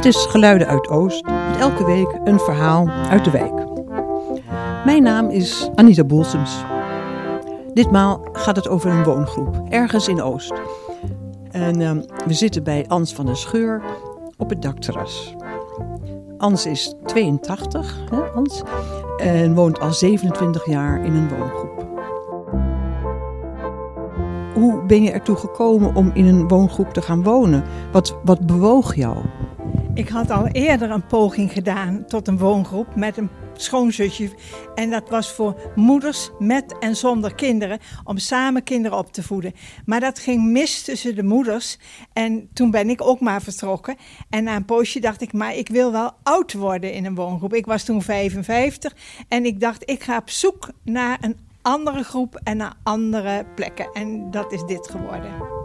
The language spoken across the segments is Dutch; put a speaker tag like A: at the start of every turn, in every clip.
A: Dit is Geluiden uit Oost, met elke week een verhaal uit de wijk. Mijn naam is Anita Boelsems. Ditmaal gaat het over een woongroep, ergens in Oost. En ehm, we zitten bij Ans van der Scheur op het dakterras. Ans is 82, hè, en woont al 27 jaar in een woongroep. Hoe ben je ertoe gekomen om in een woongroep te gaan wonen? Wat, wat bewoog jou?
B: Ik had al eerder een poging gedaan tot een woongroep met een schoonzusje. En dat was voor moeders met en zonder kinderen, om samen kinderen op te voeden. Maar dat ging mis tussen de moeders. En toen ben ik ook maar vertrokken. En na een poosje dacht ik, maar ik wil wel oud worden in een woongroep. Ik was toen 55 en ik dacht, ik ga op zoek naar een andere groep en naar andere plekken. En dat is dit geworden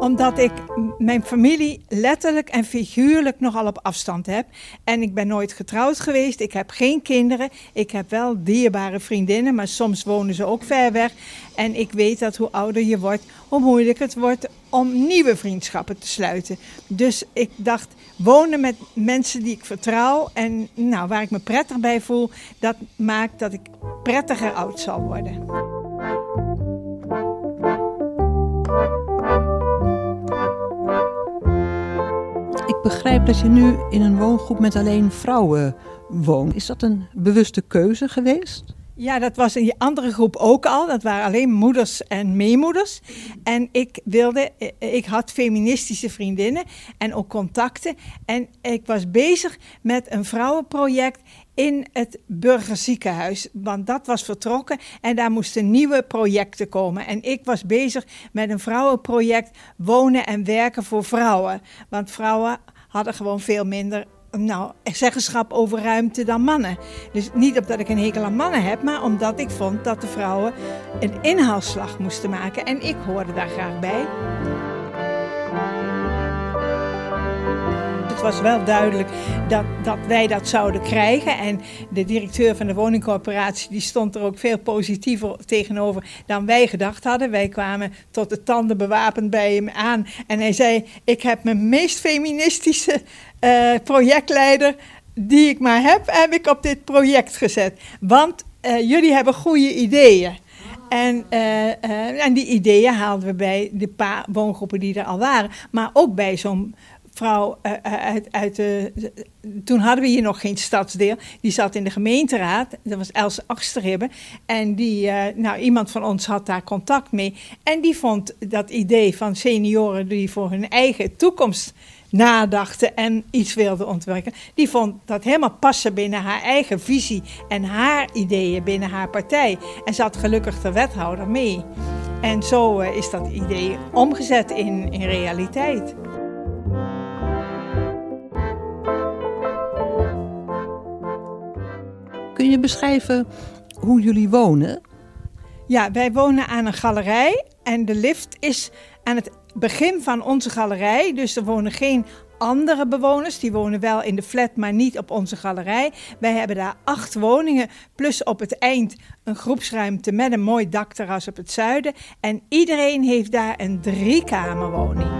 B: omdat ik mijn familie letterlijk en figuurlijk nogal op afstand heb. En ik ben nooit getrouwd geweest. Ik heb geen kinderen. Ik heb wel dierbare vriendinnen, maar soms wonen ze ook ver weg. En ik weet dat hoe ouder je wordt, hoe moeilijker het wordt om nieuwe vriendschappen te sluiten. Dus ik dacht, wonen met mensen die ik vertrouw en nou, waar ik me prettig bij voel, dat maakt dat ik prettiger oud zal worden.
A: Begrijp dat je nu in een woongroep met alleen vrouwen woont. Is dat een bewuste keuze geweest?
B: Ja, dat was in die andere groep ook al. Dat waren alleen moeders en meemoeders. En ik wilde, eh, ik had feministische vriendinnen en ook contacten. En ik was bezig met een vrouwenproject in het burgerziekenhuis. Want dat was vertrokken en daar moesten nieuwe projecten komen. En ik was bezig met een vrouwenproject wonen en werken voor vrouwen. Want vrouwen hadden gewoon veel minder nou, zeggenschap over ruimte dan mannen. Dus niet omdat ik een hekel aan mannen heb, maar omdat ik vond dat de vrouwen een inhaalslag moesten maken. En ik hoorde daar graag bij. Het was wel duidelijk dat, dat wij dat zouden krijgen. En de directeur van de woningcorporatie die stond er ook veel positiever tegenover dan wij gedacht hadden. Wij kwamen tot de tanden bewapend bij hem aan. En hij zei: Ik heb mijn meest feministische uh, projectleider die ik maar heb, heb ik op dit project gezet. Want uh, jullie hebben goede ideeën. En, uh, en die ideeën haalden we bij de paar woongroepen die er al waren. Maar ook bij zo'n vrouw uit, uit de. Toen hadden we hier nog geen stadsdeel. Die zat in de gemeenteraad. Dat was Els Achsterribbe. En die, nou, iemand van ons had daar contact mee. En die vond dat idee van senioren die voor hun eigen toekomst nadachten en iets wilde ontwerpen. Die vond dat helemaal passen binnen haar eigen visie en haar ideeën binnen haar partij. En zat gelukkig de wethouder mee. En zo eh, is dat idee omgezet in, in realiteit.
A: Kun je beschrijven hoe jullie wonen?
B: Ja, wij wonen aan een galerij en de lift is aan het begin van onze galerij. Dus er wonen geen andere bewoners. Die wonen wel in de flat, maar niet op onze galerij. Wij hebben daar acht woningen, plus op het eind een groepsruimte met een mooi dakterras op het zuiden. En iedereen heeft daar een driekamerwoning.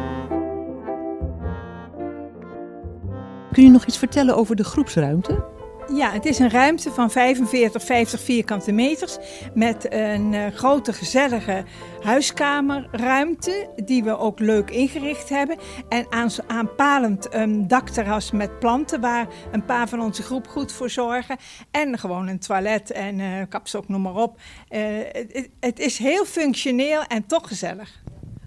A: Kun je nog iets vertellen over de groepsruimte?
B: Ja, het is een ruimte van 45, 50 vierkante meters met een uh, grote gezellige huiskamerruimte die we ook leuk ingericht hebben. En aan, aanpalend een dakterras met planten waar een paar van onze groep goed voor zorgen. En gewoon een toilet en uh, kapstok, noem maar op. Uh, het, het is heel functioneel en toch gezellig.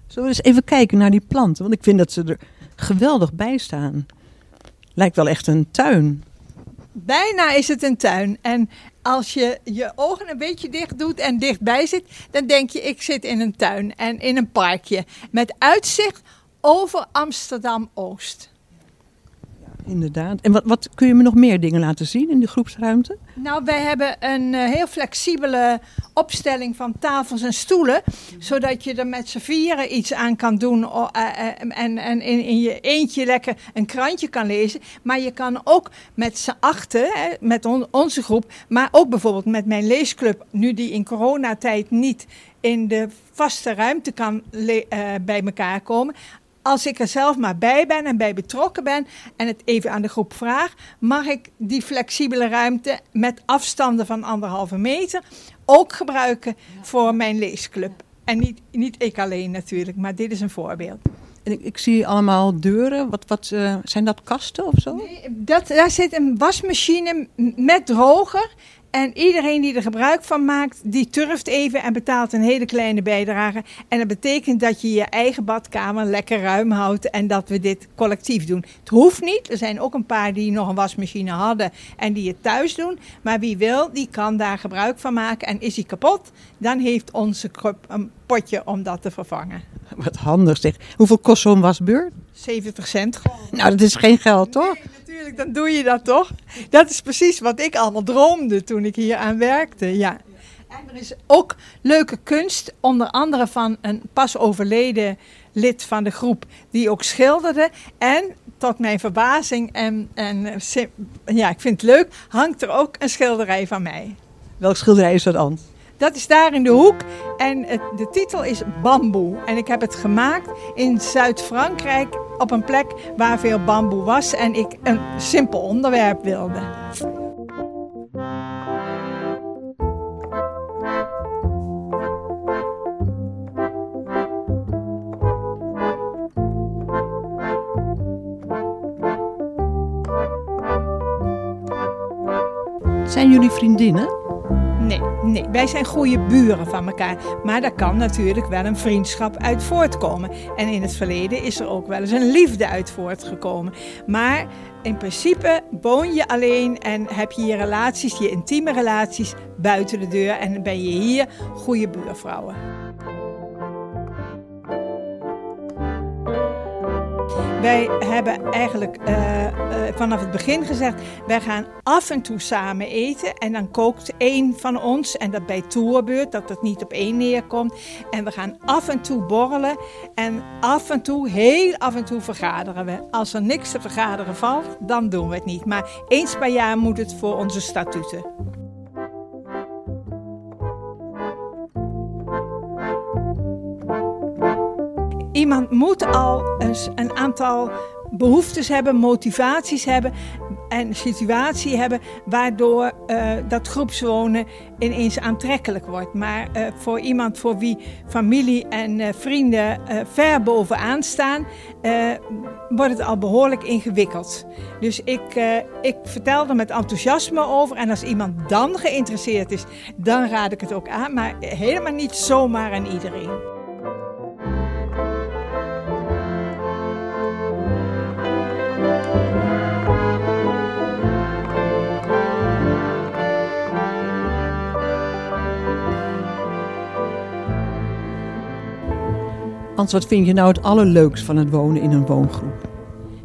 A: Zullen we eens even kijken naar die planten? Want ik vind dat ze er geweldig bij staan. Lijkt wel echt een tuin.
B: Bijna is het een tuin. En als je je ogen een beetje dicht doet en dichtbij zit, dan denk je: ik zit in een tuin en in een parkje. Met uitzicht over Amsterdam Oost
A: inderdaad. En wat, wat kun je me nog meer dingen laten zien in de groepsruimte?
B: Nou, wij hebben een uh, heel flexibele opstelling van tafels en stoelen. Zodat je er met z'n vieren iets aan kan doen. Uh, uh, en en in, in, je eentje lekker een krantje kan lezen. Maar je kan ook met z'n achten, hè, met on, onze groep. Maar ook bijvoorbeeld met mijn leesclub. Nu die in coronatijd niet in de vaste ruimte kan bij elkaar komen als ik er zelf maar bij ben en bij betrokken ben en het even aan de groep vraag, mag ik die flexibele ruimte met afstanden van anderhalve meter ook gebruiken voor mijn leesclub. En niet, niet ik alleen natuurlijk, maar dit is een voorbeeld.
A: En ik, ik zie allemaal deuren. Wat, wat, uh, zijn dat kasten of zo?
B: Nee, dat, daar zit een wasmachine met droger. En iedereen die er gebruik van maakt, die turft even en betaalt een hele kleine bijdrage. En dat betekent dat je je eigen badkamer lekker ruim houdt en dat we dit collectief doen. Het hoeft niet. Er zijn ook een paar die nog een wasmachine hadden en die het thuis doen. Maar wie wil, die kan daar gebruik van maken. En is die kapot, dan heeft onze club een potje om dat te vervangen.
A: Wat handig zeg. Hoeveel kost zo'n wasbeurt?
B: 70 cent.
A: Nou, dat is geen geld, toch?
B: Nee, natuurlijk, dan doe je dat toch? Dat is precies wat ik allemaal droomde toen ik hier aan werkte, ja. En er is ook leuke kunst, onder andere van een pas overleden lid van de groep, die ook schilderde. En tot mijn verbazing en, en ja, ik vind het leuk, hangt er ook een schilderij van mij.
A: Welk schilderij is dat dan?
B: Dat is daar in de hoek en de titel is Bamboe. En ik heb het gemaakt in Zuid-Frankrijk op een plek waar veel bamboe was en ik een simpel onderwerp wilde.
A: Zijn jullie vriendinnen?
B: Nee, nee, wij zijn goede buren van elkaar. Maar daar kan natuurlijk wel een vriendschap uit voortkomen. En in het verleden is er ook wel eens een liefde uit voortgekomen. Maar in principe woon je alleen en heb je je relaties, je intieme relaties buiten de deur. En ben je hier goede buurvrouwen. Wij hebben eigenlijk uh, uh, vanaf het begin gezegd: wij gaan af en toe samen eten. En dan kookt één van ons, en dat bij toerbeurt, dat het niet op één neerkomt. En we gaan af en toe borrelen. En af en toe, heel af en toe vergaderen we. Als er niks te vergaderen valt, dan doen we het niet. Maar eens per jaar moet het voor onze statuten. Iemand moet al eens een aantal behoeftes hebben, motivaties hebben en situatie hebben waardoor uh, dat groepswonen ineens aantrekkelijk wordt. Maar uh, voor iemand voor wie familie en uh, vrienden ver bovenaan staan, wordt het al behoorlijk ingewikkeld. Dus ik, ik vertel er met enthousiasme over en als iemand dan geïnteresseerd is, dan raad ik het ook aan, maar helemaal niet zomaar aan iedereen.
A: Hans, wat vind je nou het allerleukst van het wonen in een woongroep?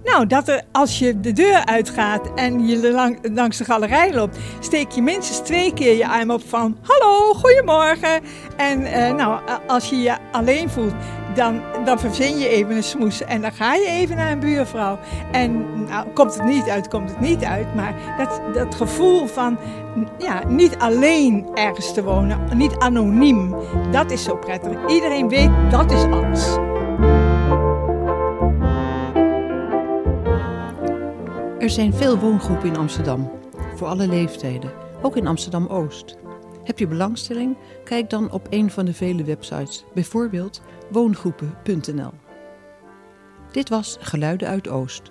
B: Nou, dat er als je de deur uitgaat en je lang, langs de galerij loopt, steek je minstens twee keer je arm op van hallo, goedemorgen. En uh, nou, als je je alleen voelt, dan, dan verzin je even een smoes en dan ga je even naar een buurvrouw. En nou, komt het niet uit, komt het niet uit. Maar dat, dat gevoel van ja, niet alleen ergens te wonen, niet anoniem, dat is zo prettig. Iedereen weet, dat is alles.
A: Er zijn veel woongroepen in Amsterdam, voor alle leeftijden, ook in Amsterdam Oost. Heb je belangstelling? Kijk dan op een van de vele websites, bijvoorbeeld woongroepen.nl. Dit was Geluiden uit Oost.